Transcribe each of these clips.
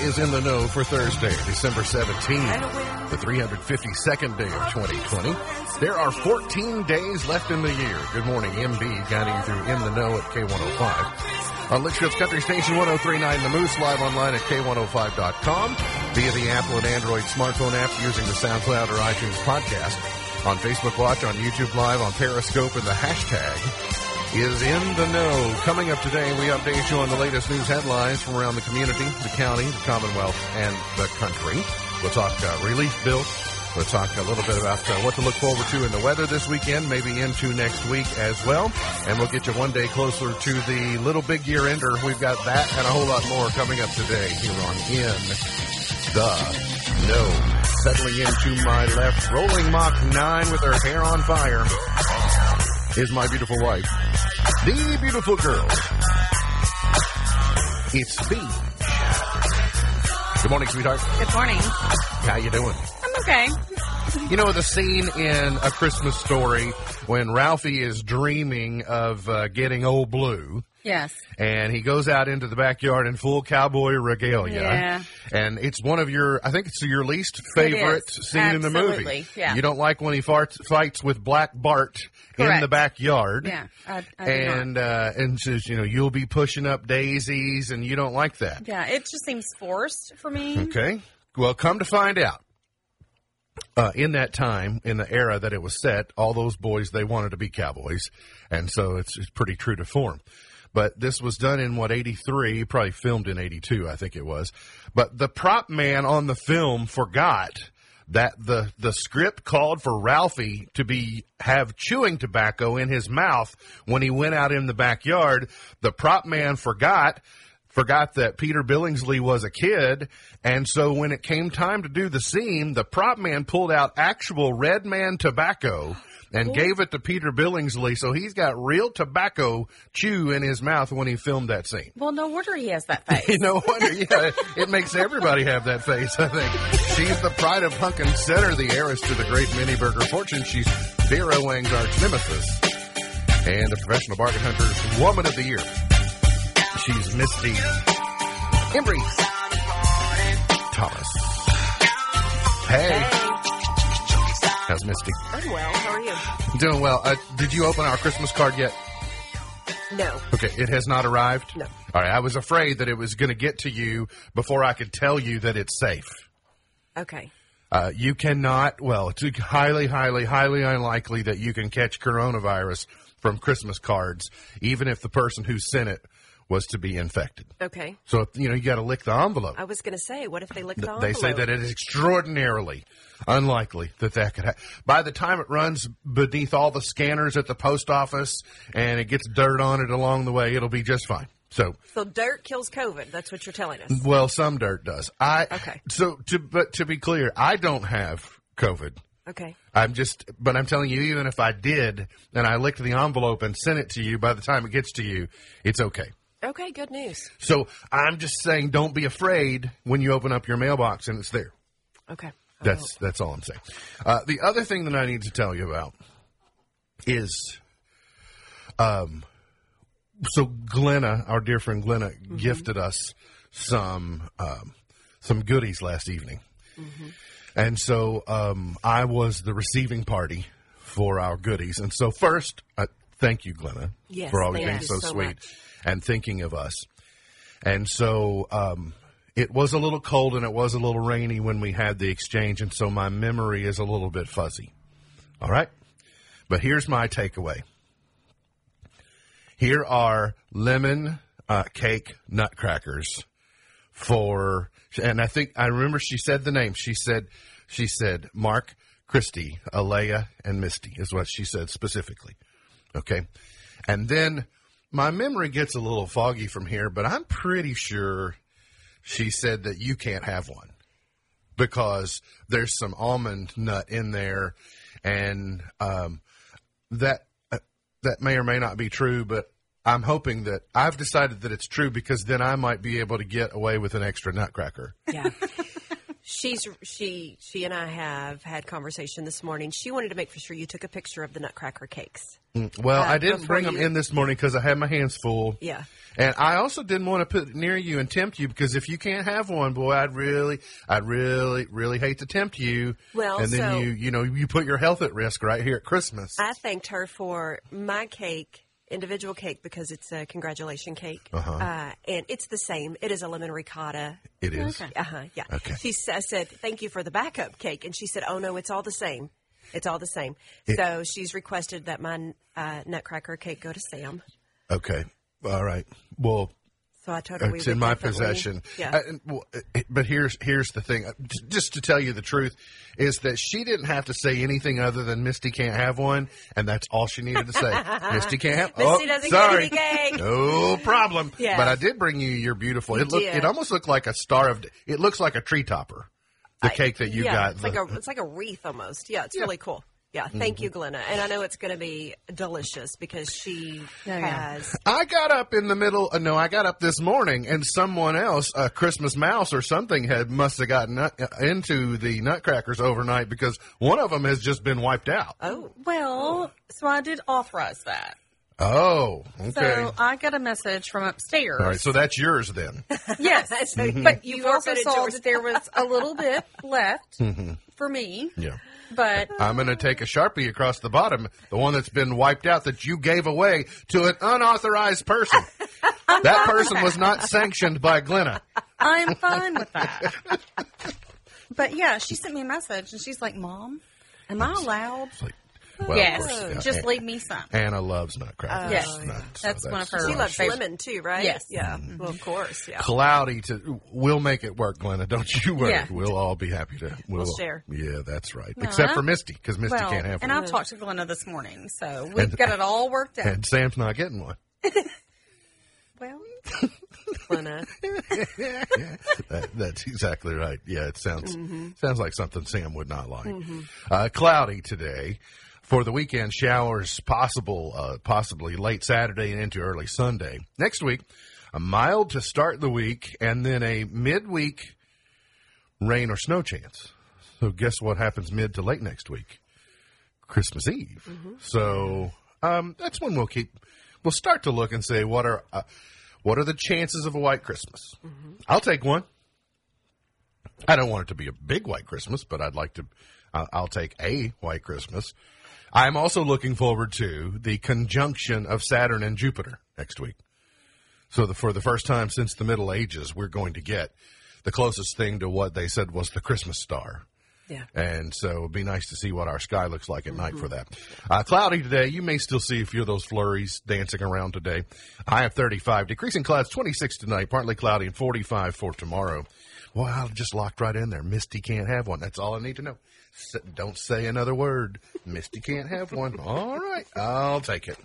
is In the Know for Thursday, December 17th, the 352nd day of 2020. There are 14 days left in the year. Good morning, MB, guiding you through In the Know at K105. On Leitchfield's Country Station 1039 The Moose, live online at K105.com, via the Apple and Android smartphone app using the SoundCloud or iTunes podcast, on Facebook Watch, on YouTube Live, on Periscope, and the hashtag is in the know. Coming up today, we update you on the latest news headlines from around the community, the county, the Commonwealth, and the country. We'll talk uh, relief bill. We'll talk a little bit about uh, what to look forward to in the weather this weekend, maybe into next week as well. And we'll get you one day closer to the little big year ender. We've got that and a whole lot more coming up today here on In the Know. Settling into my left, rolling Mach 9 with her hair on fire is my beautiful wife, the beautiful girl. It's me. Good morning, sweetheart. Good morning. How you doing? I'm okay. You know the scene in A Christmas Story when Ralphie is dreaming of uh, getting old blue. Yes. And he goes out into the backyard in full cowboy regalia. Yeah. And it's one of your, I think it's your least favorite scene in the movie. Yeah. You don't like when he farts, fights with Black Bart in the backyard. Yeah. I, I and uh, and says, you know, you'll be pushing up daisies, and you don't like that. Yeah, it just seems forced for me. Okay. Well, come to find out, uh, in that time, in the era that it was set, all those boys they wanted to be cowboys, and so it's, it's pretty true to form. But this was done in what eighty three, probably filmed in eighty two, I think it was. But the prop man on the film forgot that the the script called for Ralphie to be have chewing tobacco in his mouth when he went out in the backyard. The prop man forgot forgot that Peter Billingsley was a kid, and so when it came time to do the scene, the prop man pulled out actual Red Man tobacco and gave it to Peter Billingsley, so he's got real tobacco chew in his mouth when he filmed that scene. Well, no wonder he has that face. no wonder, yeah, it makes everybody have that face, I think. She's the pride of Pumpkin Center, the heiress to the great mini burger fortune. She's Vera Wang's arch nemesis and the professional bargain hunter's woman of the year. She's Misty Embry Thomas. Hey, how's Misty? I'm well. How are you? Doing well. Uh, did you open our Christmas card yet? No. Okay, it has not arrived? No. All right, I was afraid that it was going to get to you before I could tell you that it's safe. Okay. Uh, you cannot, well, it's highly, highly, highly unlikely that you can catch coronavirus from Christmas cards, even if the person who sent it was to be infected. Okay. So, you know, you got to lick the envelope. I was going to say, what if they lick the Th- envelope? They say that it is extraordinarily unlikely that that could happen. By the time it runs beneath all the scanners at the post office and it gets dirt on it along the way, it'll be just fine. So, So dirt kills COVID. That's what you're telling us. well, some dirt does. I Okay. So, to but to be clear, I don't have COVID. Okay. I'm just, but I'm telling you, even if I did, and I licked the envelope and sent it to you, by the time it gets to you, it's okay. Okay. Good news. So I'm just saying, don't be afraid when you open up your mailbox and it's there. Okay. That's that's all I'm saying. Uh, the other thing that I need to tell you about is, um, so Glenna, our dear friend Glenna, gifted us some um, some goodies last evening, and so um, I was the receiving party for our goodies. And so first, uh, thank you, Glenna, Yes, for always being so, so sweet much. and thinking of us. And so um, it was a little cold and it was a little rainy when we had the exchange, and so my memory is a little bit fuzzy. All right? But here's my takeaway. Here are lemon uh, cake nutcrackers for, and I think I remember she said the name. She said, she said Mark, Christy, Alea, and Misty is what she said specifically. Okay, and then my memory gets a little foggy from here, but I'm pretty sure she said that you can't have one because there's some almond nut in there, and um, that uh, that may or may not be true, but I'm hoping that I've decided that it's true because then I might be able to get away with an extra nutcracker. Yeah. She's she she and I have had conversation this morning. She wanted to make for sure you took a picture of the Nutcracker cakes. Well, Uh, I didn't bring them in this morning because I had my hands full. Yeah. And I also didn't want to put it near you and tempt you because if you can't have one, boy, I'd really, I'd really, really hate to tempt you. Well, and then so- you, you know, you put your health at risk right here at Christmas. I thanked her for my cake, individual cake, because it's a congratulation cake, Uh-huh. uh, and it's the same. It is a lemon ricotta. it is. Uh huh. Yeah. Okay. She s- I said, "Thank you for the backup cake," and she said, "Oh no, it's all the same. It's all the same." so she's requested that my uh, Nutcracker cake go to Sam. Okay. All right. Well, So I we it's in my possession. Yeah. Uh, and, well, uh, but here's here's the thing. Uh, Just to tell you the truth, is that she didn't have to say anything other than Misty can't have one, and that's all she needed to say. Misty can't have. Misty oh, doesn't get sorry. any cake. No problem. Yeah. But I did bring you your beautiful. You it looked. did. It almost looked like a star of. It looks like a tree topper. The cake that you yeah, got. It's the- like a it's like a wreath almost. Yeah, it's really cool. Yeah, thank you, Glenna. And I know it's going to be delicious because she yeah. has. I got up in the middle. Uh, no, I got up this morning, and someone else, a Christmas mouse or something, had must have gotten nut, uh, into the nutcrackers overnight because one of them has just been wiped out. Oh, Well, so I did authorize that. Oh, okay. So I got a message from upstairs. All right, so that's yours then. yes, So but you, you also saw that there was a little bit left for me, Yeah. But I'm going to take a sharpie across the bottom, the one that's been wiped out that you gave away to an unauthorized person. that person was not sanctioned by Glenna. I am fine with that. But yeah, she sent me a message and she's like, "Mom, am I allowed?" It's like, well, yes, course, yeah, just An- leave me some. Anna loves nutcrackers. Yes. Nut, so That's one of her- she loves favorite- lemon too, right? Yes. Yeah. Well, of course. Yeah. cloudy to we'll make it work glenna don't you worry Yeah. we'll all be happy to we'll, share. yeah that's right except for misty because misty Well, can't have and one And I've talked to Glenna this morning, so we've And- got it all worked out. and sam's not getting one well, Glenna. that, that's exactly right yeah it sounds Mm-hmm. sounds like something sam would not like uh, cloudy today for the weekend showers possible uh, possibly late saturday and into early sunday. Next week a mild to start the week and then a midweek rain or snow chance. So guess what happens mid to late next week? Christmas eve. So um, that's when we'll keep we'll start to look and say what are uh, what are the chances of a white christmas? I'll take one. I don't want it to be a big white Christmas, but I'd like to. Uh, I'll take a white Christmas. I'm also looking forward to the conjunction of Saturn and Jupiter next week. So, the, for the first time since the Middle Ages, we're going to get the closest thing to what they said was the Christmas star. Yeah. And so it'd be nice to see what our sky looks like at night for that. Uh, cloudy today. You may still see a few of those flurries dancing around today. High of 35. Decreasing clouds 26 tonight. Partly cloudy and 45 for tomorrow. Well, I just locked right in there. Misty can't have one. That's all I need to know. S- Don't say another word. Misty can't have one. All right. I'll take it.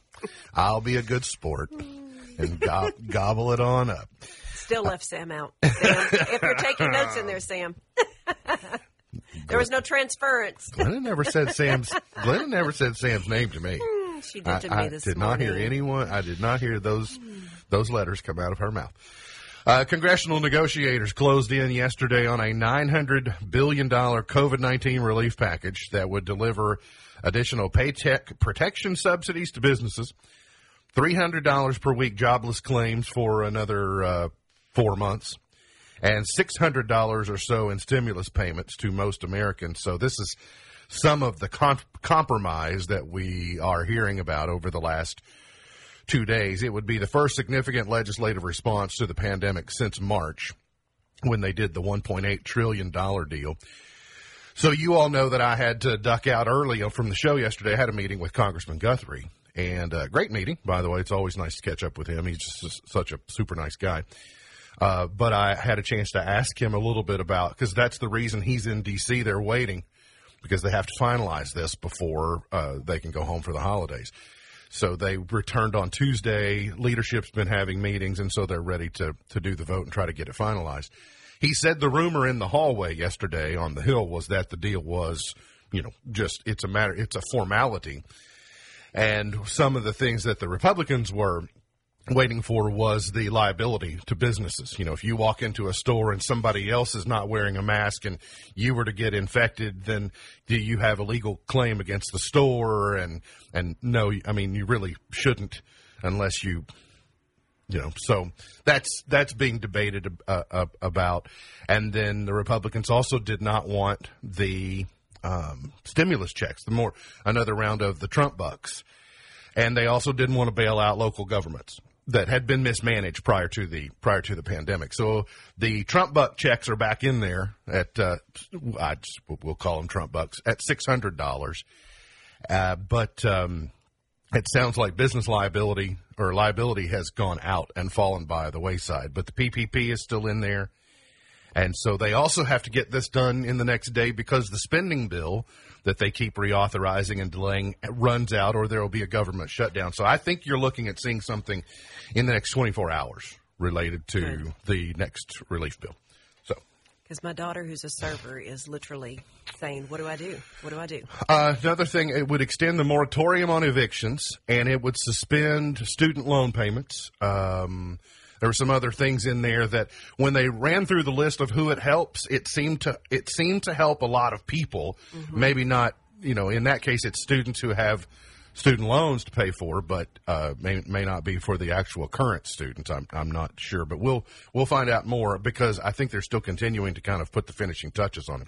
I'll be a good sport and go- gobble it on up. Still left Sam out. Sam, if you're taking notes in there, Sam. there was no transference. Glenna never said Sam's. Glenna never said Sam's name to me. Hmm, she did to I me this I did not hear anyone. I did not hear those those letters come out of her mouth. Uh, congressional negotiators closed in yesterday on a $900 billion COVID 19 relief package that would deliver additional paycheck protection subsidies to businesses, $300 per week jobless claims for another uh, four months, and $600 or so in stimulus payments to most Americans. So this is some of the con- compromise that we are hearing about over the last two days. It would be the first significant legislative response to the pandemic since March when they did the $1.8 trillion deal. So you all know that I had to duck out early from the show yesterday. I had a meeting with Congressman Guthrie and a great meeting, by the way. It's always nice to catch up with him. He's just such a super nice guy. Uh, but I had a chance to ask him a little bit about because that's the reason he's in D.C. They're waiting because they have to finalize this before uh, they can go home for the holidays. So they returned on Tuesday. Leadership's been having meetings, and so they're ready to to do the vote and try to get it finalized. He said the rumor in the hallway yesterday on the Hill was that the deal was, you know, just it's a matter, it's a formality. And some of the things that the Republicans were waiting for was the liability to businesses. You know, if you walk into a store and somebody else is not wearing a mask and you were to get infected, then do you have a legal claim against the store? And, and no, I mean, you really shouldn't unless you, you know, so that's, that's being debated uh, about. And then the Republicans also did not want the, um, stimulus checks, the more, another round of the Trump bucks. And they also didn't want to bail out local governments that had been mismanaged prior to the prior to the pandemic. So the Trump buck checks are back in there at uh, I just, we'll call them Trump bucks at six hundred dollars. Uh, but um, it sounds like business liability or liability has gone out and fallen by the wayside. But the PPP is still in there. And so they also have to get this done in the next day because the spending bill that they keep reauthorizing and delaying runs out or there will be a government shutdown. So I think you're looking at seeing something in the next 24 hours related to Good. the next relief bill. So, because my daughter, who's a server, is literally saying, "What do I do? What do I do?" Uh, another thing, it would extend the moratorium on evictions, and it would suspend student loan payments. Um, there were some other things in there that when they ran through the list of who it helps, it seemed to it seemed to help a lot of people. Mm-hmm. Maybe not, you know, in that case, it's students who have student loans to pay for, but uh, may may not be for the actual current students. I'm I'm not sure, but we'll we'll find out more because I think they're still continuing to kind of put the finishing touches on it.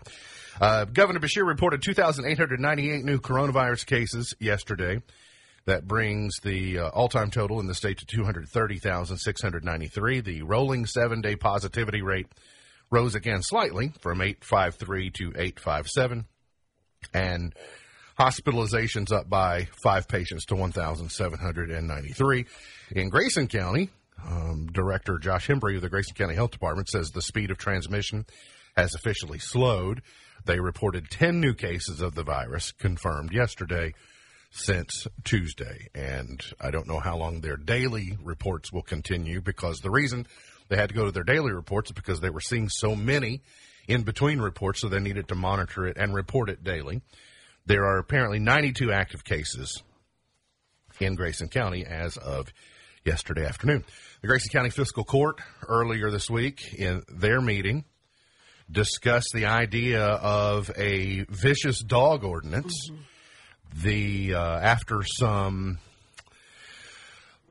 Uh, Governor Beshear reported 2,898 new coronavirus cases yesterday. That brings the uh, all time total in the state to 230,693. The rolling seven day positivity rate rose again slightly from 853 to 857. And hospitalizations up by five patients to 1,793. In Grayson County, um, Director Josh Hembry of the Grayson County Health Department says the speed of transmission has officially slowed. They reported 10 new cases of the virus confirmed yesterday since Tuesday. And I don't know how long their daily reports will continue because the reason they had to go to their daily reports is because they were seeing so many in between reports, so they needed to monitor it and report it daily. There are apparently 92 active cases in Grayson County as of yesterday afternoon. The Grayson County Fiscal Court earlier this week in their meeting discussed the idea of a vicious dog ordinance. Mm-hmm the uh, after some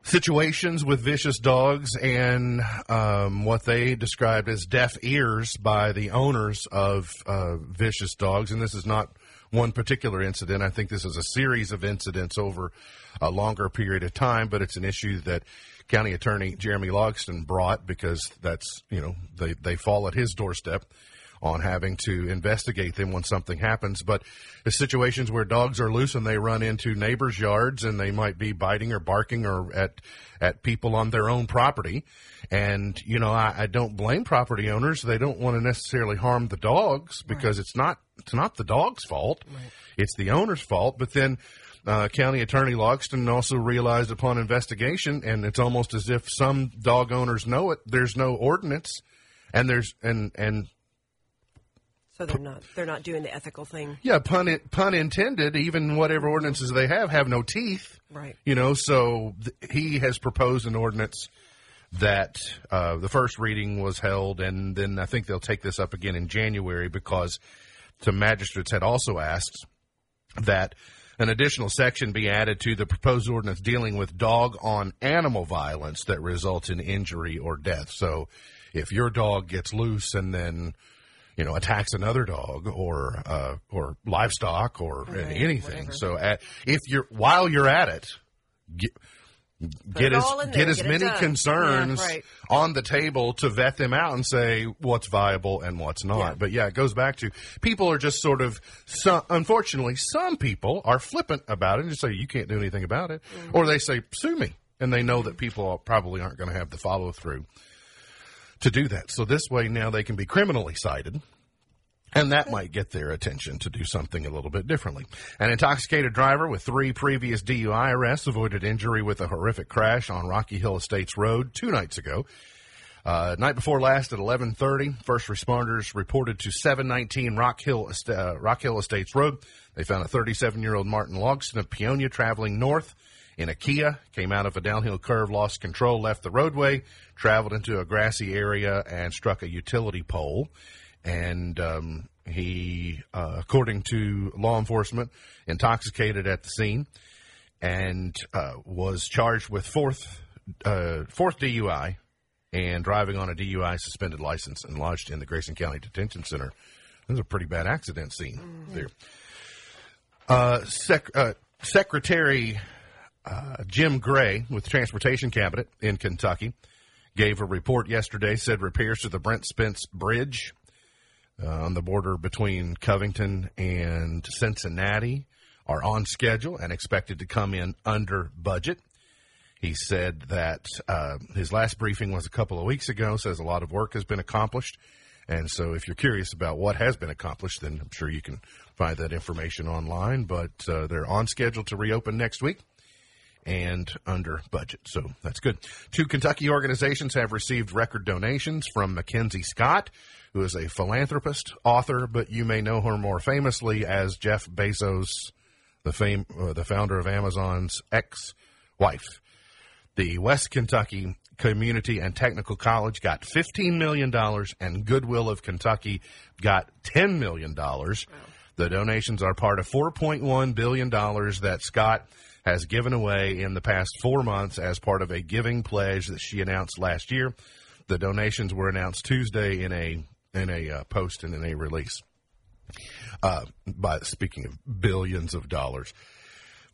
situations with vicious dogs and um, what they described as deaf ears by the owners of uh, vicious dogs. And this is not one particular incident. I think this is a series of incidents over a longer period of time, but it's an issue that County Attorney Jeremy Logston brought because that's, you know, they, they fall at his doorstep on having to investigate them when something happens. But the situations where dogs are loose and they run into neighbors' yards and they might be biting or barking or at at people on their own property. And you know, I, I don't blame property owners. They don't want to necessarily harm the dogs because right. it's not it's not the dog's fault. Right. It's the owner's fault. But then. Uh, County Attorney Logston also realized upon investigation, and it's almost as if some dog owners know it. There's no ordinance, and there's and and so they're not they're not doing the ethical thing. Yeah, pun pun intended. Even whatever ordinances they have have no teeth. Right. You know, so th- he has proposed an ordinance that uh, the first reading was held, and then I think they'll take this up again in January because the magistrates had also asked that an additional section be added to the proposed ordinance dealing with dog on animal violence that results in injury or death. So if your dog gets loose and then you know attacks another dog or uh, or livestock or anything, so at, if you're while you're at it. Get, get as in get as get many concerns Yeah, right. on the table to vet them out and say what's viable and what's not. Yeah. But yeah, it goes back to people are just sort of, some, unfortunately, some people are flippant about it and just say you can't do anything about it, Mm-hmm. or they say sue me, and they know that people probably aren't going to have the follow through to do that. So this way now they can be criminally cited. And that might get their attention to do something a little bit differently. An intoxicated driver with three previous DUI arrests avoided injury with a horrific crash on Rocky Hill Estates Road two nights ago. Uh, night before last at 11:30, first responders reported to 719 Rock Hill uh, Rock Hill Estates Road. They found a 37-year-old Martin Logston of Peonia traveling north in a Kia. Came out of a downhill curve, lost control, left the roadway, traveled into a grassy area, and struck a utility pole. And um, he, uh, according to law enforcement, intoxicated at the scene and uh, was charged with fourth uh, fourth DUI and driving on a DUI suspended license and lodged in the Grayson County Detention Center. This is a pretty bad accident scene there. Uh, sec- uh, Secretary uh, Jim Gray with the Transportation Cabinet in Kentucky gave a report yesterday. Said repairs to the Brent Spence Bridge uh, on the border between Covington and Cincinnati are on schedule and expected to come in under budget. He said that uh, his last briefing was a couple of weeks ago, says a lot of work has been accomplished. And so if you're curious about what has been accomplished, then I'm sure you can find that information online. But uh, they're on schedule to reopen next week and under budget. So that's good. Two Kentucky organizations have received record donations from Mackenzie Scott, who is a philanthropist, author, but you may know her more famously as Jeff Bezos, the fame, uh, the founder of Amazon's ex-wife. The West Kentucky Community and Technical College got $15 million, and Goodwill of Kentucky got $10 million. The donations are part of $4.1 billion that Scott has given away in the past four months as part of a giving pledge that she announced last year. The donations were announced Tuesday in a in a uh, post and in a release. Uh, by speaking of billions of dollars,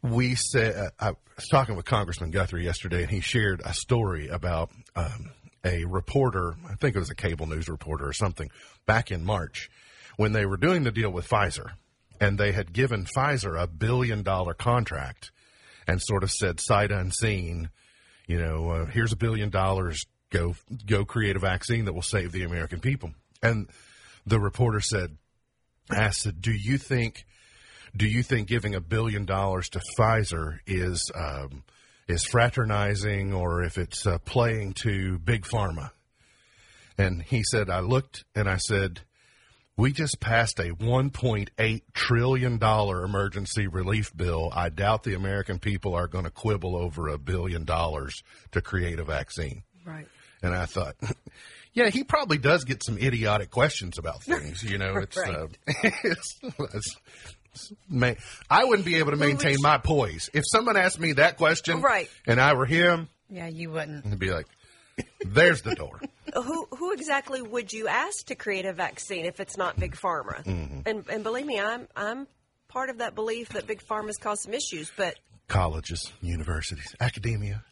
we said uh, I was talking with Congressman Guthrie yesterday, and he shared a story about um, a reporter. I think it was a cable news reporter or something back in March when they were doing the deal with Pfizer, and they had given Pfizer a billion dollar contract, and sort of said sight unseen, you know, uh, here's a billion dollars. Go go create a vaccine that will save the American people. And the reporter said, asked, "Do you think?" do you think giving a billion dollars to Pfizer is um, is fraternizing or if it's uh, playing to big pharma? And he said, I looked and I said, we just passed a 1.8 trillion dollar emergency relief bill. I doubt the American people are going to quibble over a billion dollars to create a vaccine. Right. And I thought, yeah, he probably does get some idiotic questions about things. You know, it's, uh, it's, it's, I wouldn't be able to maintain my poise if someone asked me that question, Right. And I were him, Yeah, you wouldn't. I'd be like, "There's the door." Who who exactly would you ask to create a vaccine if it's not big pharma? And and believe me, I'm I'm part of that belief that big pharma's caused some issues, but Colleges, universities, academia.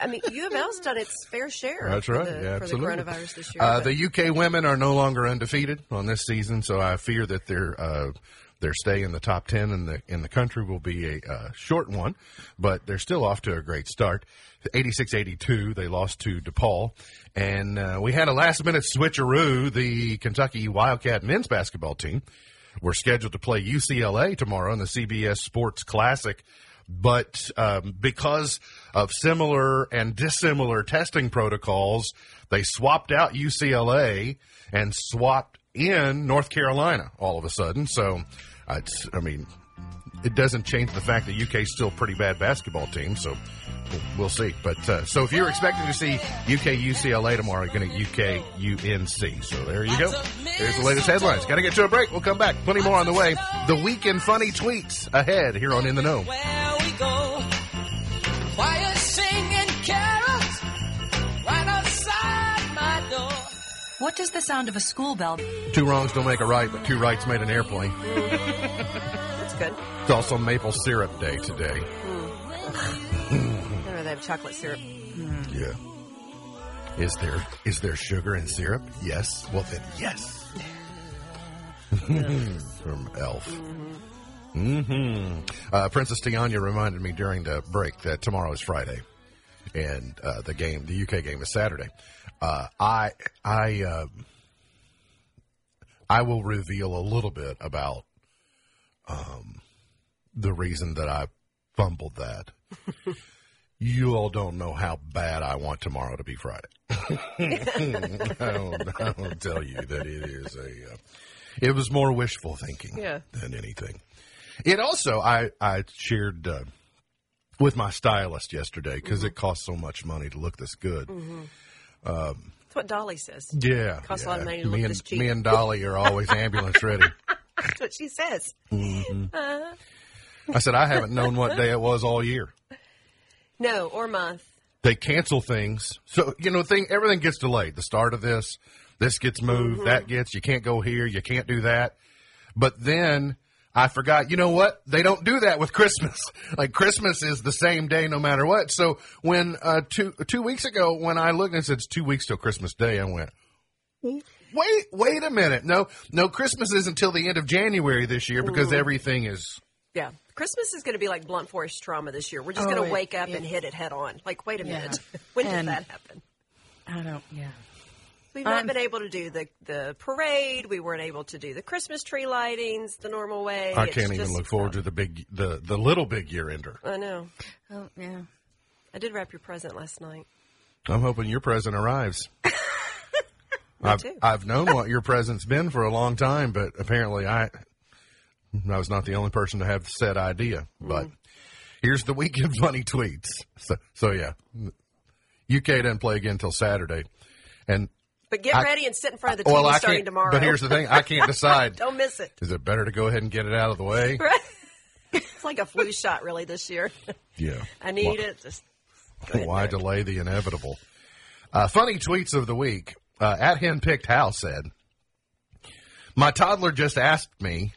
I mean, U of L's done its fair share That's right. the, yeah, for the coronavirus this year. Uh, the UK women are no longer undefeated on this season, so I fear that their uh, their stay in the top ten in the in the country will be a short one, but they're still off to a great start. 86-82, they lost to DePaul, and uh, we had a last minute switcheroo. The Kentucky Wildcat men's basketball team were scheduled to play UCLA tomorrow in the CBS Sports Classic but um, because of similar and dissimilar testing protocols, they swapped out UCLA and swapped in North Carolina all of a sudden. So, uh, it's, I mean, it doesn't change the fact that UK is still a pretty bad basketball team. So we'll, we'll see. But uh, so if you're expecting to see UK UCLA tomorrow, you're going to UK UNC. So there you go. There's the latest headlines. Got to get to a break. We'll come back. Plenty more on the way. The weekend funny tweets ahead here on In the Know. What does the sound of a school bell? Two wrongs don't make a right, but two rights made an airplane. That's good. It's also maple syrup day today. Or they have chocolate syrup. Yeah. Is there is there sugar in syrup? Yes. Well then, yes. From Elf. Mm-hmm. Uh, Princess Tiana reminded me during the break that tomorrow is Friday, and uh, the game, the UK game, is Saturday. Uh, I I uh, I will reveal a little bit about um, the reason that I fumbled that. you all don't know how bad I want tomorrow to be Friday. I, don't, I don't tell you that it is a. Uh, it was more wishful thinking Yeah. than anything. It also I I shared uh, with my stylist yesterday because it costs so much money to look this good. That's what Dolly says. Yeah, Costs a lot of money to me look and this cheap. me and Dolly are always ambulance ready. That's what she says. Mm-hmm. Uh-huh. I said I haven't known what day it was all year. No, or month. they cancel things. So, you know, thing everything gets delayed. The start of this, this gets moved, mm-hmm. that gets you can't go here, you can't do that. But then I forgot, you know what? They don't do that with Christmas. Like Christmas is the same day no matter what. So when uh two two weeks ago when I looked and it said it's two weeks till Christmas Day, I went Wait, wait a minute. No, no, Christmas isn't until the end of January this year because everything is Yeah. Christmas is going to be like blunt force trauma this year. We're just Oh, going to wake up it- and hit it head on. Like, wait a Yeah. minute. when did that happen? I don't. Yeah. We've not Um, been able to do the, the parade. We weren't able to do the Christmas tree lightings the normal way. I It's can't even look forward to the big the the little big year ender. I know. Oh yeah. I did wrap your present last night. I'm hoping your present arrives. I've, too. I've known what your present's been for a long time, but apparently I I was not the only person to have said idea. But here's the weekend funny tweets. So, so yeah, UK doesn't play again until Saturday, and But get I- ready and sit in front of the TV well, starting tomorrow. But here's the thing: I can't decide. Don't miss it. Is it better to go ahead and get it out of the way? It's like a flu shot, really, this year. Yeah, I need it. Just Why delay the inevitable? Uh, funny tweets of the week. Uh, at Henpicked Hal said, My toddler just asked me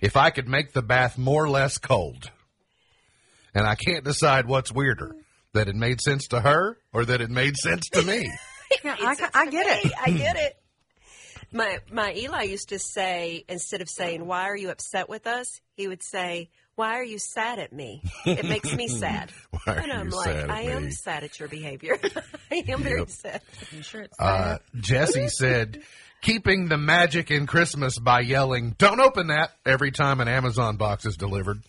if I could make the bath more or less cold. And I can't decide what's weirder, that it made sense to her or that it made sense to me. Yeah, I, ca- I get it. I get it. My my Eli used to say instead of saying "Why are you upset with us?" he would say, "Why are you sad at me? It makes me sad." Why are and I'm you like, sad at "I me?" am sad at your behavior. I am very sad." I'm sure it's Uh, Jesse said, keeping the magic in Christmas by yelling, don't open that every time an Amazon box is delivered.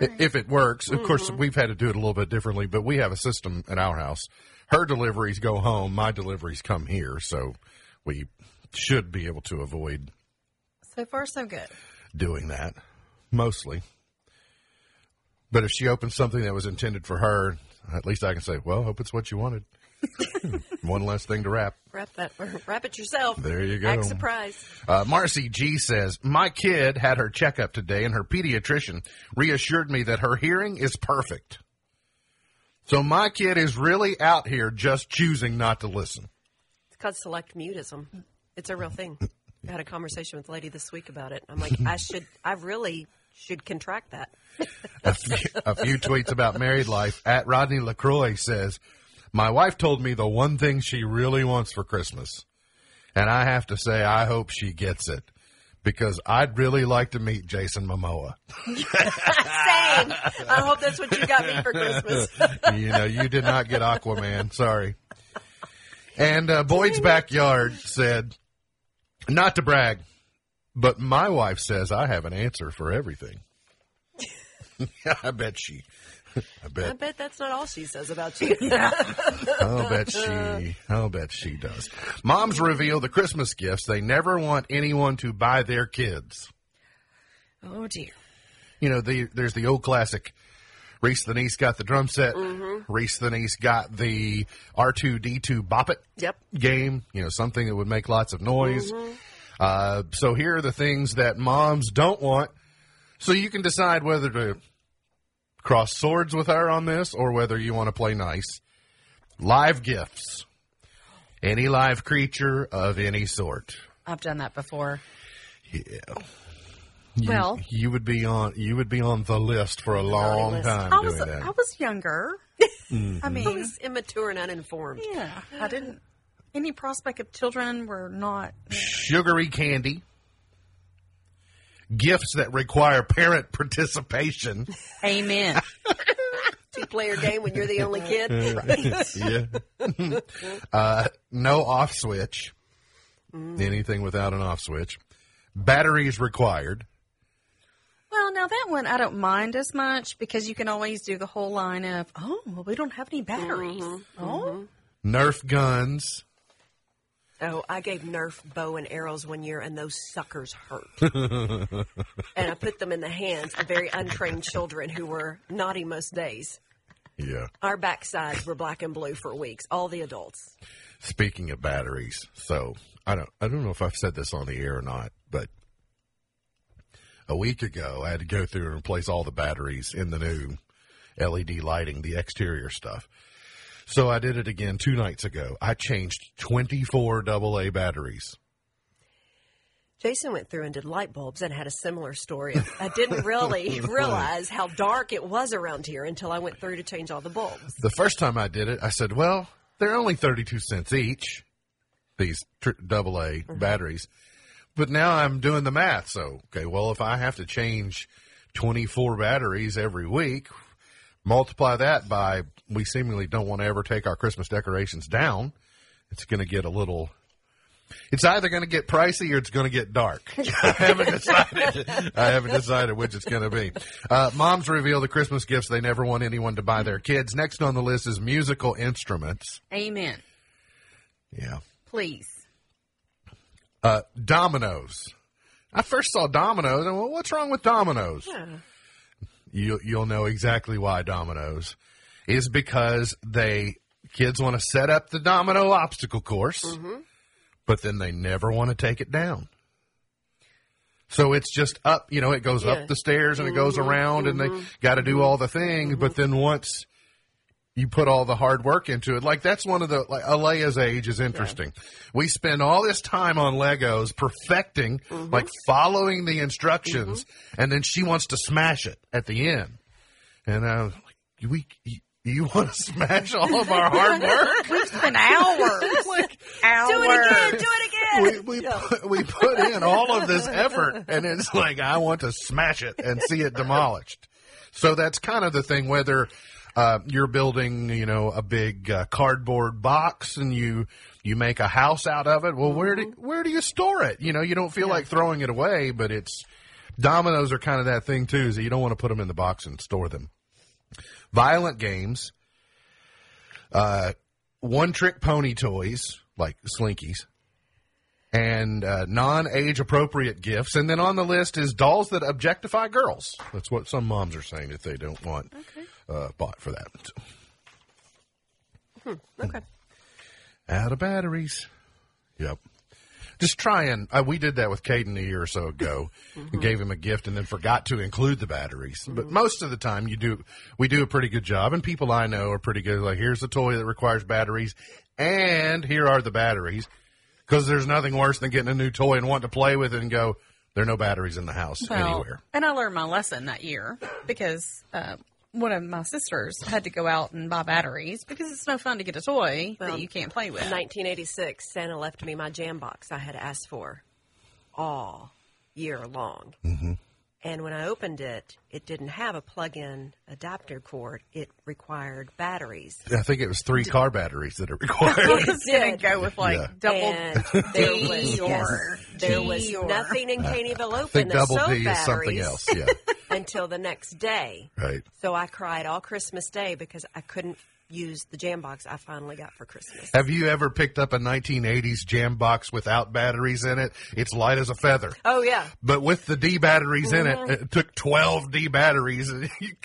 If it works, of course, mm-hmm. we've had to do it a little bit differently, but we have a system at our house. Her deliveries go home, my deliveries come here, so we should be able to avoid so far so good. doing that mostly. But if she opens something that was intended for her, at least I can say, well, hope it's what you wanted. One less thing to wrap. Wrap that, wrap it yourself. There you go. Act surprised. Uh, Marcy G says, My kid had her checkup today, and her pediatrician reassured me that her hearing is perfect. So my kid is really out here just choosing not to listen. It's called select mutism. It's a real thing. I had a conversation with a lady this week about it. I'm like, I should, I really should contract that. A few, a few tweets about married life. At Rodney LaCroix says, My wife told me the one thing she really wants for Christmas. And I have to say, I hope she gets it. Because I'd really like to meet Jason Momoa. Same. I hope that's what you got me for Christmas. you know, you did not get Aquaman. Sorry. And uh, Boyd's backyard said, not to brag, but my wife says I have an answer for everything. I bet she. I bet. I bet. that's not all she says about you. I'll bet she. I'll bet she does. Moms reveal the Christmas gifts they never want anyone to buy their kids. Oh dear. You know, the, there's the old classic. Reese the niece got the drum set. Reese the niece got the R2D2 Bop It Yep. game. You know, something that would make lots of noise. Uh, so here are the things that moms don't want. So you can decide whether to cross swords with her on this or whether you want to play nice. Live gifts. Any live creature of any sort. I've done that before. Yeah. Well, You would be on you would be on the list for a long time I doing was that. I was younger. I I mean, was immature and uninformed. yeah, I didn't. Any prospect of children were not. Sugary candy. Gifts that require parent participation. Amen. Two player game when you're the only kid. yeah. uh, no off switch. Mm. Anything without an off switch. Batteries required. Well, now that one I don't mind as much because you can always do the whole line of, oh, well, we don't have any batteries. Mm-hmm. Oh, mm-hmm. Nerf guns. Oh, I gave Nerf bow and arrows one year, and those suckers hurt. and I put them in the hands of very untrained children who were naughty most days. Yeah. Our backsides were black and blue for weeks. All the adults. Speaking of batteries, so I don't I don't know if I've said this on the air or not, but a week ago I had to go through and replace all the batteries in the new LED lighting, the exterior stuff. So I did it again two nights ago. I changed 24 AA batteries. Jason went through and did light bulbs and had a similar story. I didn't really realize how dark it was around here until I went through to change all the bulbs. The first time I did it, I said, well, they're only 32 cents each, these tr- AA mm-hmm. batteries. But now I'm doing the math. So, okay, well, if I have to change 24 batteries every week, multiply that by, we seemingly don't want to ever take our Christmas decorations down. It's going to get a little, it's either going to get pricey or it's going to get dark. I haven't decided. I haven't decided which it's going to be. Uh, moms reveal the Christmas gifts they never want anyone to buy their kids. Next on the list is musical instruments. amen. Yeah. Please. Uh, dominoes. I first saw dominoes and well, what's wrong with dominoes? You, you'll know exactly why dominoes is because they kids want to set up the domino obstacle course, mm-hmm. but then they never want to take it down. So it's just up, you know, it goes Yeah. up the stairs and it goes mm-hmm. around and they mm-hmm. got to do all the things. But then once you put all the hard work into it, like that's one of the, like Alea's age is interesting. We spend all this time on Legos perfecting, mm-hmm. like following the instructions, mm-hmm. and then she wants to smash it at the end. And I was like, we, you, you want to smash all of our hard work? We've spent hours. like, hours. Do it again! Do it again! we we put, we put in all of this effort, and it's like I want to smash it and see it demolished. So that's kind of the thing. Whether uh, you're building, you know, a big uh, cardboard box and you you make a house out of it, well, where do where do you store it? You know, you don't feel like throwing it away, but it's dominoes are kind of that thing too. Is that you don't want to put them in the box and store them. Violent games, uh, one trick pony toys like slinkies and uh, non-age appropriate gifts. And then on the list is dolls that objectify girls. That's what some moms are saying that they don't want uh, bought for that. Okay. Out of batteries. Yep. Just trying. uh, we did that with Caden a year or so ago, and gave him a gift, and then forgot to include the batteries. But most of the time, you do we do a pretty good job, and people I know are pretty good. Like here's a toy that requires batteries, and here are the batteries, because there's nothing worse than getting a new toy and wanting to play with it and go, there are no batteries in the house Well, anywhere. And I learned my lesson that year because uh, one of my sisters had to go out and buy batteries because it's no fun to get a toy Well, that you can't play with. In 1986, Santa left me my jam box I had asked for all year long. Mm-hmm. And when I opened it, it didn't have a plug-in adapter cord. It required batteries. I think it was three car batteries that are required. I was didn't go with like Yeah. double and there D was or there G was or- nothing in Caneyville I open think that double sold D is something else. Yeah, until the next day. right. So I cried all Christmas Day because I couldn't use the jam box I finally got for Christmas. Have you ever picked up a 1980s jam box without batteries in it? It's light as a feather. Oh yeah, But with the D batteries in Mm-hmm. it, it took 12 D batteries.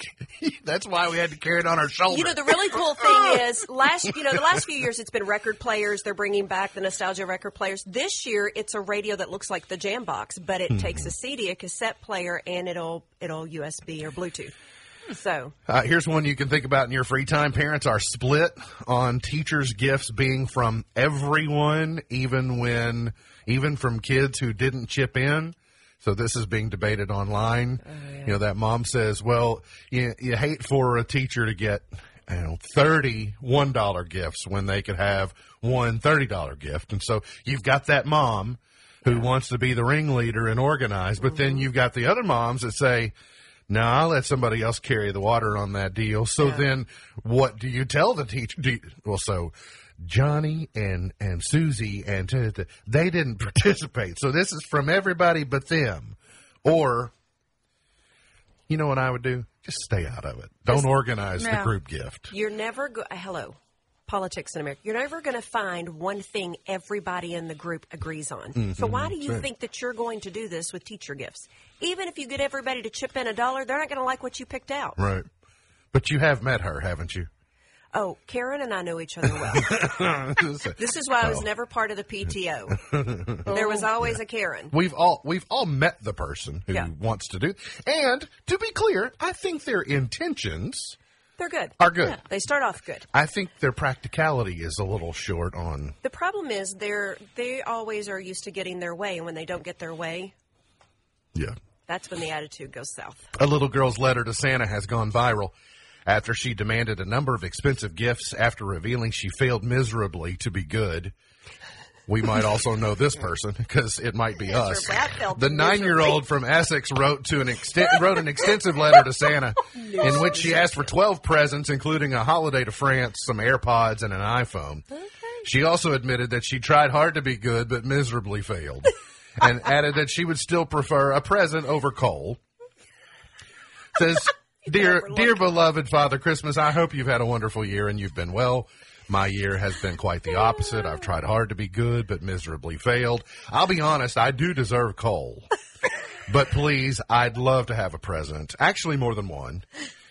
That's why we had to carry it on our shoulder. You know, the really cool thing is last, you know, the last few years it's been record players. They're bringing back the nostalgia record players. This year it's a radio that looks like the jam box, but it takes a CD, a cassette player, and it'll it'll USB or Bluetooth. So Uh, here's one you can think about in your free time. Parents are split on teachers' gifts being from everyone, even when, even from kids who didn't chip in. So this is being debated online. You know, that mom says, well, you, you hate for a teacher to get, you know, 30 $1 gifts when they could have one $30 gift. And so you've got that mom who wants to be the ringleader and organize, but then you've got the other moms that say, no, I'll let somebody else carry the water on that deal. So then what do you tell the teacher? Do you, well, so Johnny and, and Susie and t- t- they didn't participate. So this is from everybody but them. Or, you know what I would do? Just stay out of it. Don't organize the group gift. you're never go- hello politics in America. You're never going to find one thing everybody in the group agrees on. Mm-hmm. So why do you think that you're going to do this with teacher gifts? Even if you get everybody to chip in a dollar, they're not going to like what you picked out. Right. But you have met her, haven't you? Oh, Karen and I know each other well. This is why I was oh. never part of the PTO. there was oh. always a Karen. We've all we've all met the person who Yeah. wants to do. And to be clear, I think their intentions They're good. are good. They start off good. I think their practicality is a little short on. The problem is they're they always are used to getting their way, and when they don't get their way, Yeah. that's when the attitude goes south. A little girl's letter to Santa has gone viral after she demanded a number of expensive gifts after revealing she failed miserably to be good. We might also know this person because it might be us. The nine-year-old from Essex wrote to an exten- wrote an extensive letter to Santa in which she asked for twelve presents, including a holiday to France, some AirPods, and an iPhone. She also admitted that she tried hard to be good but miserably failed, and added that she would still prefer a present over coal. Says, "Dear, dear beloved Father Christmas, I hope you've had a wonderful year and you've been well." My year has been quite the opposite. I've tried hard to be good, but miserably failed. I'll be honest, I do deserve coal. But please, I'd love to have a present. Actually, more than one.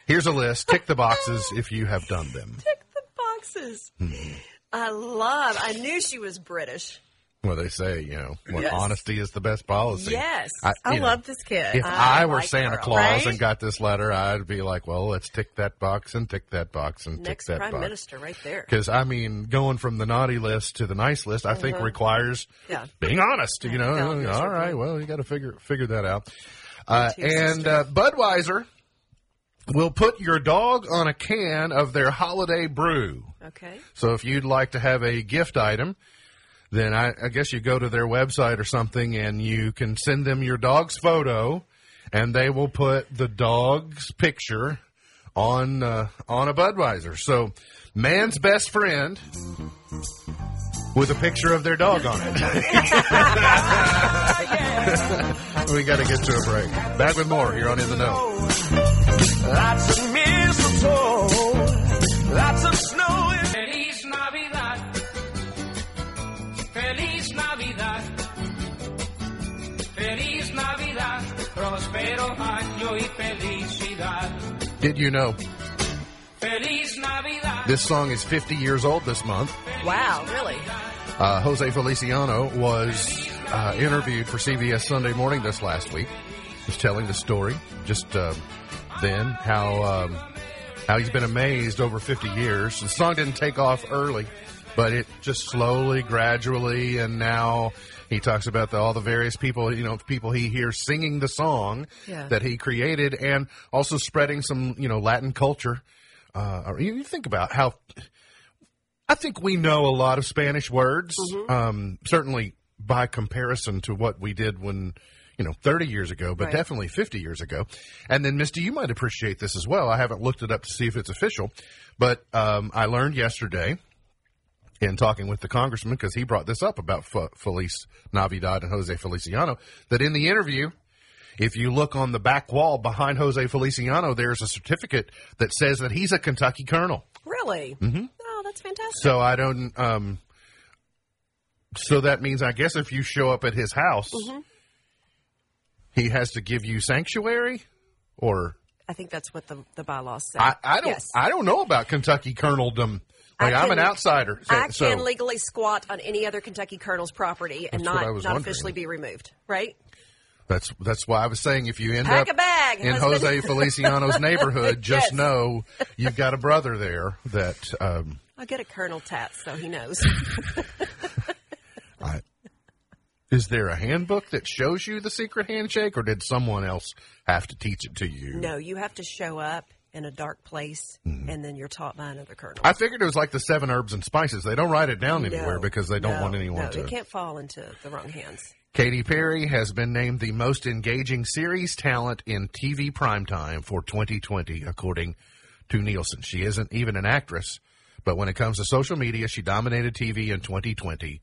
Here's a list. Tick the boxes if you have done them. Tick the boxes. Hmm. I love. I knew she was British. Well, they say, you know, Yes. honesty is the best policy. Yes. I you know, love this kid. If I I, were like Santa her. Claus Right? and got this letter, I'd be like, well, let's tick that box and tick that box and Next tick that box." prime box. minister, right there. Because I mean, going from the naughty list to the nice list, I think requires Uh-huh. Yeah. being honest. You know, all right, well, you got to figure figure that out. Uh, and uh, Budweiser will put your dog on a can of their holiday brew. Okay. So if you'd like to have a gift item, then I, I guess you go to their website or something and you can send them your dog's photo and they will put the dog's picture on uh, on a Budweiser. So man's best friend with a picture of their dog on it. we got to get to a break. Back with more here on In the Know. Did you know Feliz Navidad. this song is 50 years old this month? Wow. Really? Uh, Jose Feliciano was uh, interviewed for CBS Sunday Morning this last week. Was telling the story just uh, then how um, how he's been amazed over 50 years. The song didn't take off early, but it just slowly, gradually, and now he talks about the, all the various people, you know, people he hears singing the song Yeah. that he created, and also spreading some, you know, Latin culture. Uh, you you think about how I think we know a lot of Spanish words, Mm-hmm. um, certainly by comparison to what we did when, you know, 30 years ago, but Right. definitely 50 years ago. And then, Misty, you might appreciate this as well. I haven't looked it up to see if it's official, but um, I learned yesterday in talking with the congressman, because he brought this up about F- Feliz Navidad and Jose Feliciano, that in the interview, if you look on the back wall behind Jose Feliciano, there's a certificate that says that he's a Kentucky colonel. Really? Mm-hmm. Oh, that's fantastic. So I don't. Um, so that means, I guess, if you show up at his house, Mm-hmm. he has to give you sanctuary, or I think that's what the the bylaws say. I, I don't. Yes. I don't know about Kentucky Coloneldom. I Like I'm an outsider. I so can legally squat on any other Kentucky Colonel's property and not not officially be removed, right? that's that's why I was saying if you end Pack up bag, in husband. Jose Feliciano's neighborhood, just Yes. know you've got a brother there that. Um, I'll get a Colonel tat so he knows. I, is there a handbook that shows you the secret handshake, or did someone else have to teach it to you? no, you have to show up in a dark place, Mm-hmm. and then you're taught by another Colonel. I figured it was like the seven herbs and spices. They don't write it down anywhere No, because they don't no, want anyone no, to. It can't fall into the wrong hands. Katy Perry has been named the most engaging series talent in TV primetime for 2020, according to Nielsen. She isn't even an actress, but when it comes to social media, she dominated TV in 2020.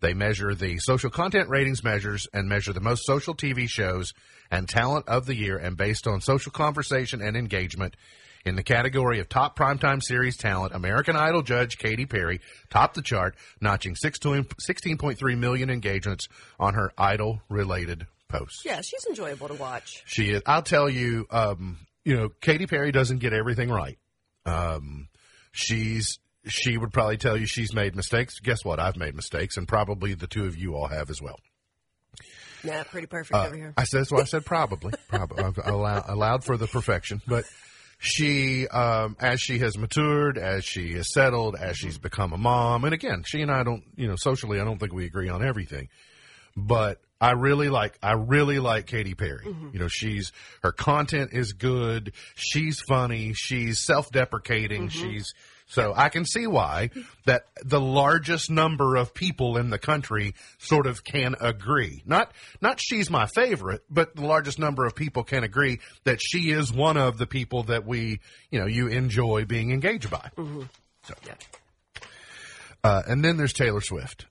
They measure the social content ratings measures and measure the most social TV shows and talent of the year, and based on social conversation and engagement. In the category of top primetime series talent, American Idol judge Katy Perry topped the chart, notching 16 16.3 million engagements on her Idol related posts. Yeah, she's enjoyable to watch. She is. I'll tell you, um, you know, Katy Perry doesn't get everything right. Um, she's she would probably tell you she's made mistakes. Guess what? I've made mistakes, and probably the two of you all have as well. Yeah, pretty perfect Uh, over here. I said that's why I said probably. probably I've allow, allowed for the perfection, but she, um, as she has matured, as she has settled, as she's become a mom, and again, she and I don't, you know, socially, I don't think we agree on everything, but I really like, I really like Katy Perry. You know, she's her content is good. She's funny. She's self-deprecating. She's so I can see why that the largest number of people in the country sort of can agree. Not not she's my favorite, but the largest number of people can agree that she is one of the people that we, you know, you enjoy being engaged by. So, uh, and then there's Taylor Swift.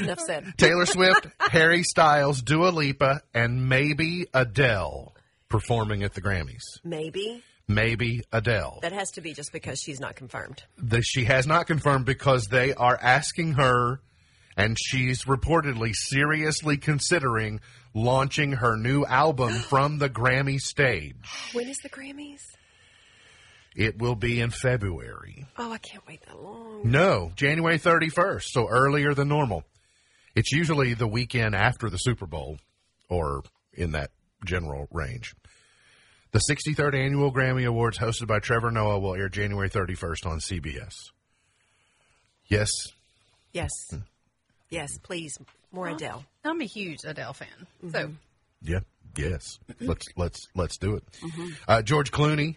Enough said. Taylor Swift, Harry Styles, Dua Lipa, and maybe Adele performing at the Grammys. Maybe Maybe Adele. that has to be just because she's not confirmed. The, she has not confirmed because they are asking her, and she's reportedly seriously considering launching her new album from the Grammy stage. When is the Grammys? It will be in February. Oh, I can't wait that long. No, January 31st, so earlier than normal. It's usually the weekend after the Super Bowl or in that general range. The 63rd Annual Grammy Awards, hosted by Trevor Noah, will air January 31st on CBS. Yes, Yes. Hmm. Yes, please. More Adele. I'm a huge Adele fan. So mm-hmm. yeah, yes. Mm-hmm. Let's let's let's do it. Mm-hmm. Uh, George Clooney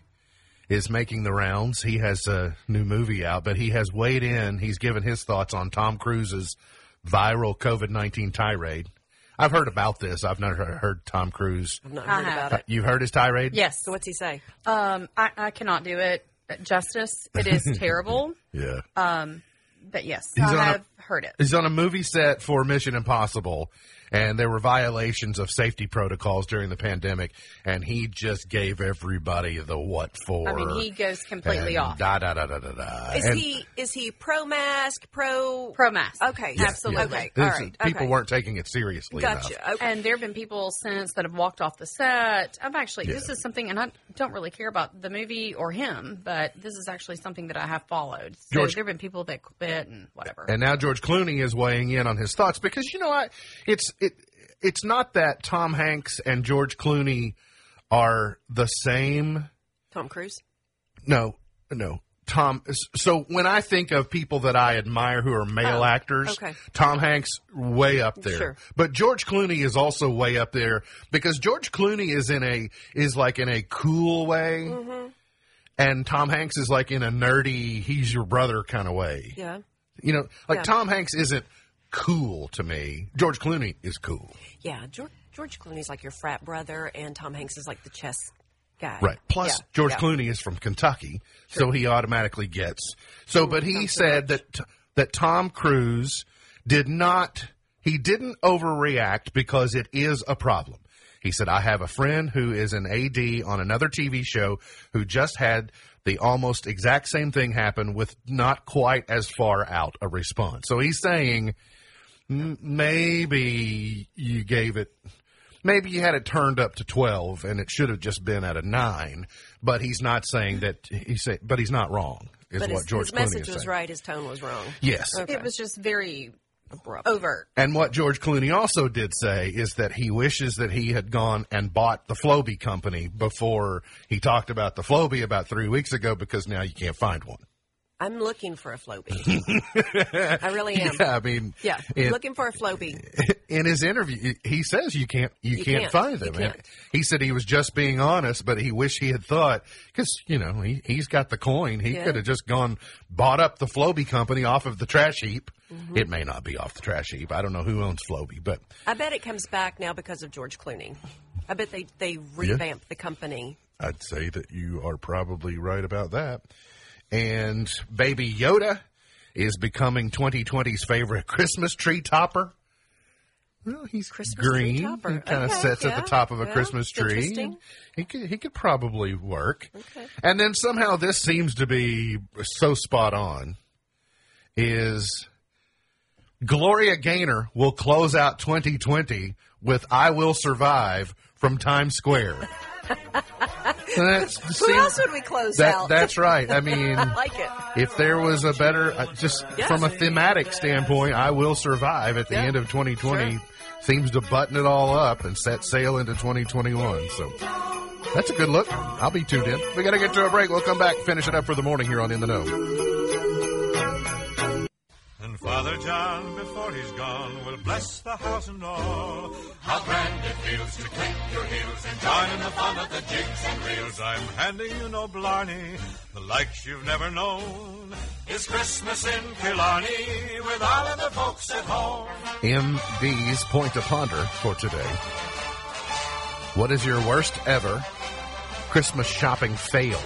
is making the rounds. He has a new movie out, but he has weighed in. He's given his thoughts on Tom Cruise's viral COVID nineteen tirade. I've heard about this. I've never heard heard Tom Cruise. I've not I heard have. about it. You've heard his tirade? yes, So what's he say? um, I, I cannot do it justice. It is terrible. Yeah. But yes, He's I on a- have heard it. He's on a movie set for Mission Impossible, and there were violations of safety protocols during the pandemic, and he just gave everybody the what for. I mean, he goes completely off. Da da da da da da. Is And he is he pro mask, pro Pro mask. Okay, Yeah, absolutely. yeah. Okay, This all is- People okay. weren't taking it seriously Gotcha. enough. Okay. And there have been people since that have walked off the set. I've actually, this is something, and I don't really care about the movie or him, but this is actually something that I have followed. So George- there have been people that quit and whatever. And now George Clooney is weighing in on his thoughts because you know what? It's it it's not that Tom Hanks and George Clooney are the same. Tom Cruise. No, no. Tom. So when I think of people that I admire who are male Oh, actors, okay. Tom Hanks way up there. Sure. But George Clooney is also way up there because George Clooney is in a is like in a cool way, Mm-hmm. and Tom Hanks is like in a nerdy, he's your brother kind of way. Yeah. You know, like Yeah. Tom Hanks isn't cool to me. George Clooney is cool. Yeah. George, George Clooney's like your frat brother, and Tom Hanks is like the chess guy. Right. Plus, Yeah, George yeah. Clooney is from Kentucky, so he automatically gets. So, but he said that that Tom Cruise did not. He didn't overreact because it is a problem. He said, I have a friend who is an AD on another TV show who just had the almost exact same thing happen with not quite as far out a response. So he's saying maybe you gave it, maybe you had it turned up to 12 and it should have just been at a 9, but he's not saying that, he said, but he's not wrong, is But what his, George his Clooney message is was right. His tone was wrong. Yes. It was just very Abrupt. overt. And what George Clooney also did say is that he wishes that he had gone and bought the Flowbee company before he talked about the Flowbee about three weeks ago because now you can't find one. I'm looking for a Flowbee. I really am. Yeah, I mean, Yeah, looking for a Flowbee. in his interview, he says you can't you, You can't, can't. find them. Can't. he said he was just being honest, but he wished he had thought because you know he he's got the coin. He Yeah. could have just gone bought up the Flowbee company off of the trash heap. Mm-hmm. It may not be off the trash heap. I don't know who owns Flowbee, but I bet it comes back now because of George Clooney. I bet they they revamped the company. I'd say that you are probably right about that. And Baby Yoda is becoming 2020's favorite Christmas tree topper. Well, he's Christmas tree green. topper. He kind of Okay, sets at the top of a yeah, Christmas tree. interesting. He could he could probably work. Okay. And then somehow this seems to be so spot on. Is Gloria Gaynor will close out 2020 with "I Will Survive" from Times Square. That's, Who else would we close that, out? That's right. I mean, I like it. if there was a better, uh, just Yeah. from a thematic standpoint, I will survive at the Yeah. end of 2020 Sure. seems to button it all up and set sail into 2021. So that's a good look. I'll be tuned in. We got to get to a break. We'll come back, finish it up for the morning here on In the Know. And Father John, before he's gone, will bless the house and all. How grand it feels to click your heels and join in the fun of the jigs and reels. I'm handing you no blarney, the likes you've never known. It's Christmas in Killarney with all of the folks at home. MB's point to ponder for today. What is your worst ever Christmas shopping fail?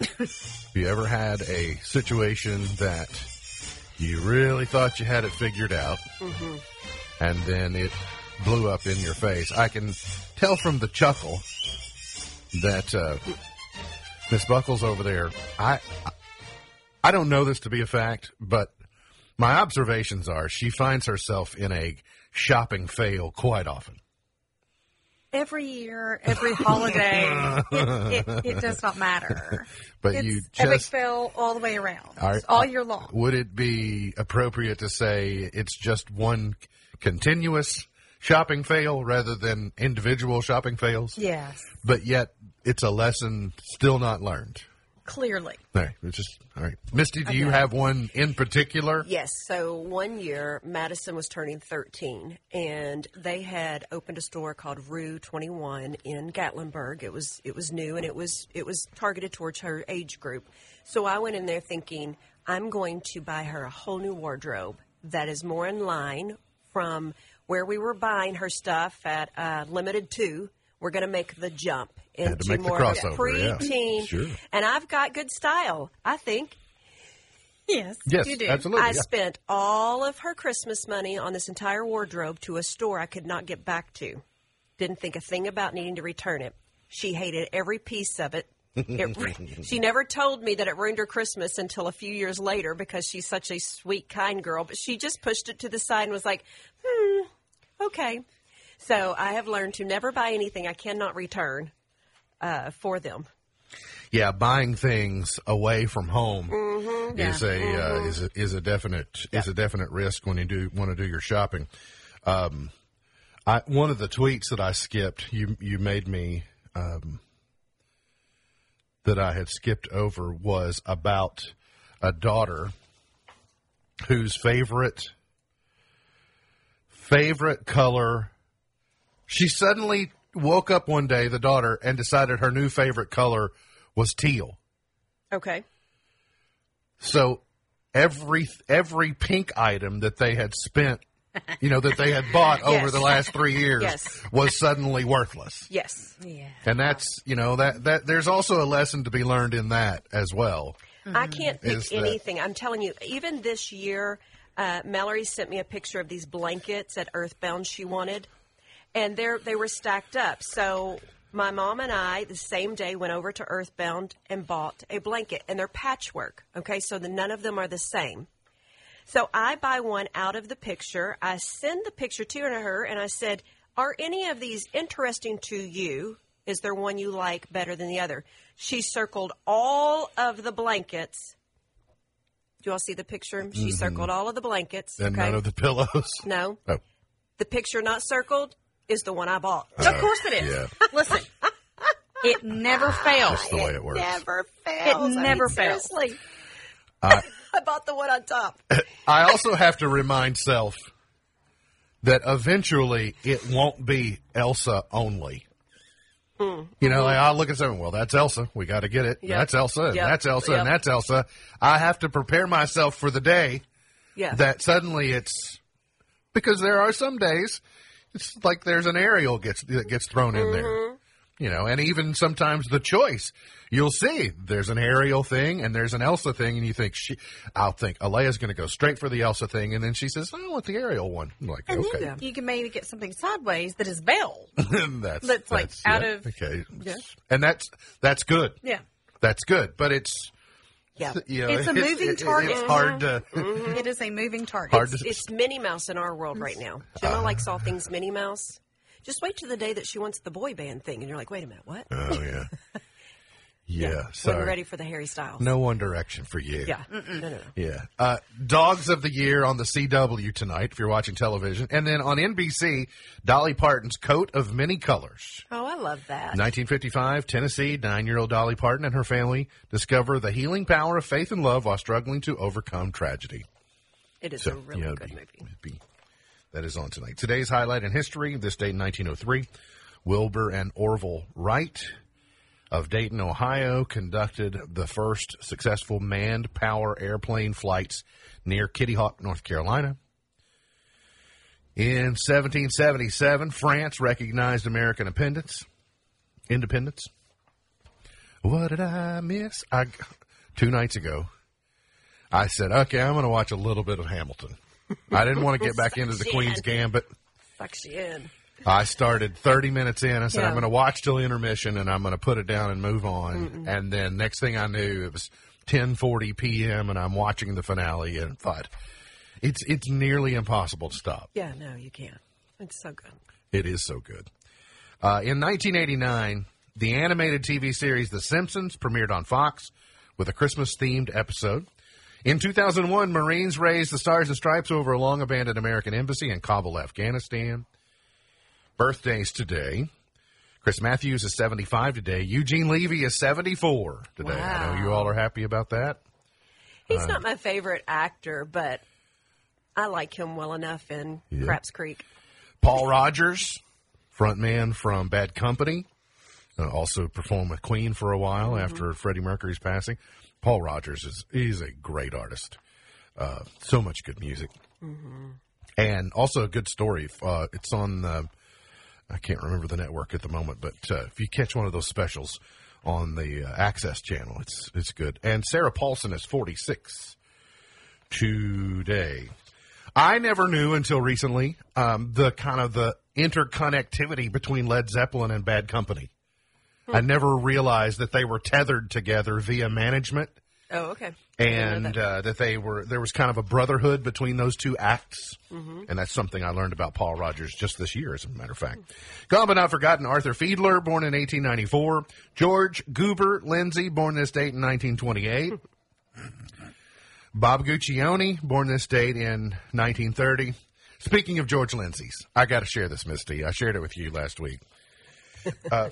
Have you ever had a situation that you really thought you had it figured out and then it blew up in your face? I can tell from the chuckle that uh, Miss Buckles over there, I, I don't know this to be a fact, but my observations are she finds herself in a shopping fail quite often. Every year, every holiday, it, it, it does not matter. But it's you epic fail all the way around, Are- all year long. would it be appropriate to say it's just one continuous shopping fail rather than individual shopping fails? Yes, But yet it's a lesson still not learned. Clearly. All right, it's just all right. Misty, do you have one in particular? Yes. So one year, Madison was turning 13, and they had opened a store called Rue 21 in Gatlinburg. It was it was new, and it was it was targeted towards her age group. So I went in there thinking I'm going to buy her a whole new wardrobe that is more in line from where we were buying her stuff at uh, Limited Too. We're going to make the jump into make more of a yeah. preteen, Sure. and I've got good style. I think Yes, Yes, you do. absolutely. I yeah. spent all of her Christmas money on this entire wardrobe to a store I could not get back to. Didn't think a thing about needing to return it. She hated every piece of it. It- she never told me that it ruined her Christmas until a few years later because she's such a sweet, kind girl. But she just pushed it to the side and was like, hmm, okay. So I have learned to never buy anything I cannot return uh, for them. yeah, buying things away from home Mm-hmm. is a uh, is a is a definite is a definite risk when you do want to do your shopping. Um, I one of the tweets that I skipped, you you made me um, that I had skipped over was about a daughter whose favorite favorite color. She suddenly woke up one day, the daughter, and decided her new favorite color was teal. Okay. So every every pink item that they had spent, you know, that they had bought over the last three years Yes. was suddenly worthless. Yes. Yeah. And that's you know that that there's also a lesson to be learned in that as well. I can't pick Is that- anything. I'm telling you, even this year, uh, Mallory sent me a picture of these blankets at Earthbound she wanted. And they they were stacked up. So my mom and I, the same day, went over to Earthbound and bought a blanket, and they're patchwork. Okay, so the, none of them are the same. So I buy one out of the picture. I send the picture to her, and I said, "Are any of these interesting to you? Is there one you like better than the other?" She circled all of the blankets. Do you all see the picture? She mm-hmm. circled all of the blankets. And okay? none of the pillows. no, Oh, the picture not circled is the one I bought. Of course it is. yeah. Listen, it never fails. That's the way it works. Never fails. It never mean, fails. Seriously. Uh, I bought the one on top. I also have to remind self that eventually it won't be Elsa only. Hmm. You know, like, I'll look at something. Well, that's Elsa. We got to get it. Yep. That's Elsa. And Yep. that's Elsa. And that's Elsa. I have to prepare myself for the day Yeah. that suddenly it's because there are some days it's like there's an Ariel gets that gets thrown in there. Mm-hmm. You know, and even sometimes the choice you'll see there's an Ariel thing and there's an Elsa thing, and you think she, I'll think Alea's going to go straight for the Elsa thing, and then she says, I want the Ariel one. I'm like, And okay, then you can maybe get something sideways that is Belle. that's that's, like, out yeah, of- okay, Yeah. and that's that's good. Yeah. That's good, but it's yeah. you know, It's a moving it- it- target. It's hard to mm-hmm. It is a moving target. hard to It's Minnie Mouse in our world right now. Uh, Gemma uh, likes all things Minnie Mouse. Just wait till the day that she wants the boy band thing, and you're like, wait a minute, what? Oh yeah. Yeah, When sorry. we're ready for the Harry Styles. No One Direction for you. Yeah. No, no, no. Yeah. Uh, Dogs of the Year on the CW tonight, if you're watching television. And then on NBC, Dolly Parton's Coat of Many Colors. Oh, I love that. 1955, Tennessee, nine year old Dolly Parton and her family discover the healing power of faith and love while struggling to overcome tragedy. It is So, a really yeah, good be- movie. be- that is on tonight. Today's highlight in history, this date in 1903, Wilbur and Orville Wright of Dayton, Ohio, conducted the first successful manned power airplane flights near Kitty Hawk, North Carolina. In 1777, France recognized American independence. Independence. What did I miss? I two nights ago. I said, okay, I'm going to watch a little bit of Hamilton. I didn't want to get back into the Queen's Gambit. Sucks you in. I started 30 minutes in. I said, Yeah. I'm going to watch till intermission and I'm going to put it down and move on. And then next thing I knew, it was 10:40 p.m. and I'm watching the finale and thought, it's it's nearly impossible to stop. Yeah, no, you can't. It's so good. It is so good. Uh, in 1989, the animated TV series The Simpsons premiered on Fox with a Christmas themed episode. In 2001, Marines raised the Stars and Stripes over a long abandoned American embassy in Kabul, Afghanistan. Birthdays today. Chris Matthews is 75 today. Eugene Levy is 74 today. I know you all are happy about that. He's not my favorite actor, but I like him well enough in Yeah. Craps Creek. Paul Rodgers, frontman from Bad Company, uh, also performed with Queen for a while after Freddie Mercury's passing. Paul Rodgers is he's a great artist. Uh, so much good music, and also a good story. Uh, it's on uh, I can't remember the network at the moment, but uh, if you catch one of those specials on the uh, Access channel, it's it's good. And Sarah Paulson is forty six today. I never knew until recently um, the kind of the interconnectivity between Led Zeppelin and Bad Company. I never realized that they were tethered together via management, Oh, okay. And that. uh, that they were there was kind of a brotherhood between those two acts. And that's something I learned about Paul Rodgers just this year, as a matter of fact. Gone but not forgotten. Arthur Fiedler, born in 1894. George Goober Lindsay, born this date in 1928. Bob Guccione, born this date in 1930. Speaking of George Lindsay's, I got to share this, Misty. I shared it with you last week. Uh,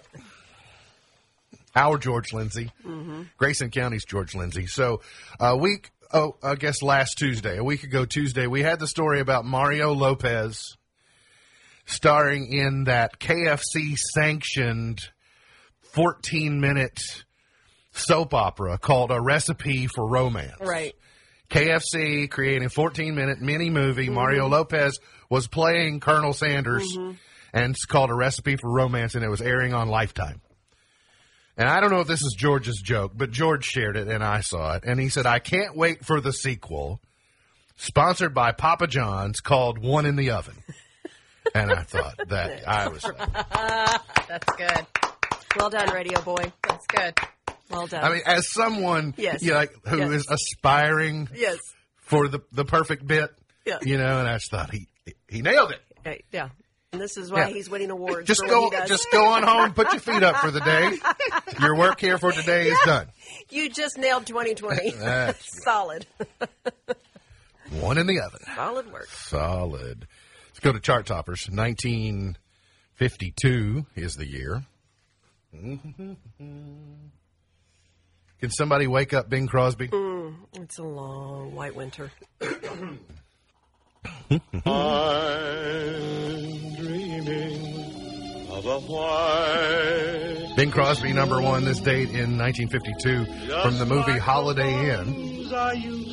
our George Lindsay, mm-hmm. Grayson County's George Lindsay. So, a week, oh, I guess last Tuesday, a week ago Tuesday, we had the story about Mario Lopez starring in that KFC sanctioned 14 minute soap opera called A Recipe for Romance. Right. KFC creating a 14 minute mini movie. Mm-hmm. Mario Lopez was playing Colonel Sanders, mm-hmm. and it's called A Recipe for Romance, and it was airing on Lifetime. And I don't know if this is George's joke, but George shared it, and I saw it. And he said, I can't wait for the sequel, sponsored by Papa John's, called One in the Oven. and I thought that I was. That's good. Well done, radio boy. That's good. Well done. I mean, as someone, Yes. you know, like who Yes. is aspiring yes. for the the perfect bit, Yeah. you know, and I just thought he he nailed it. Yeah. And this is why Yeah. he's winning awards. Just go, what he does. just go on home, put your feet up for the day. Your work here for today is done. You just nailed 2020. That's Solid. One in the oven. Solid work. Solid. Let's go to chart toppers. 1952 is the year. Can somebody wake up Bing Crosby? Mm, it's a long white winter. I'm dreaming of a white Bing Crosby, number one, this date in 1952 from the movie Holiday Inn,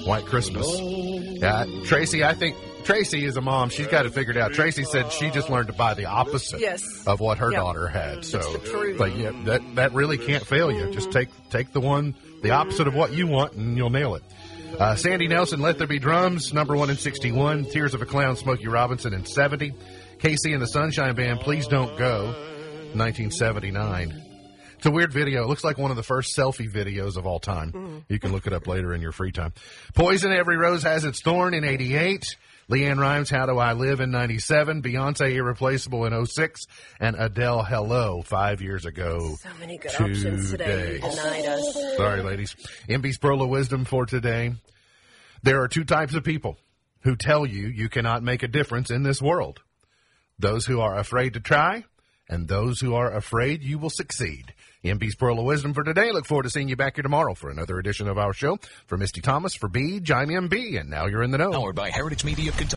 White Christmas. Yeah, Tracy, I think Tracy is a mom. She's got it figured out. Tracy said she just learned to buy the opposite Yes. of what her Yeah. daughter had. So, but yeah, that that really can't fail you. Just take take the one, the opposite of what you want, and you'll nail it. Uh, Sandy Nelson, Let There Be Drums, number one in 61. Tears of a Clown, Smokey Robinson in 70. KC and the Sunshine Band, Please Don't Go, 1979. It's a weird video. It looks like one of the first selfie videos of all time. You can look it up later in your free time. Poison, Every Rose Has Its Thorn in 88. LeAnn Rimes, How Do I Live in 97. Beyonce, Irreplaceable in 06. And Adele, Hello, five years ago. So many good options today. You Today. denied us. Sorry, ladies. MB's Pearl of Wisdom for today. There are two types of people who tell you you cannot make a difference in this world. Those who are afraid to try and those who are afraid you will succeed. MB's Pearl of Wisdom for today. Look forward to seeing you back here tomorrow for another edition of our show. For Misty Thomas, for Beej, I'm MB, and now you're in the know. Powered by Heritage Media Kentucky.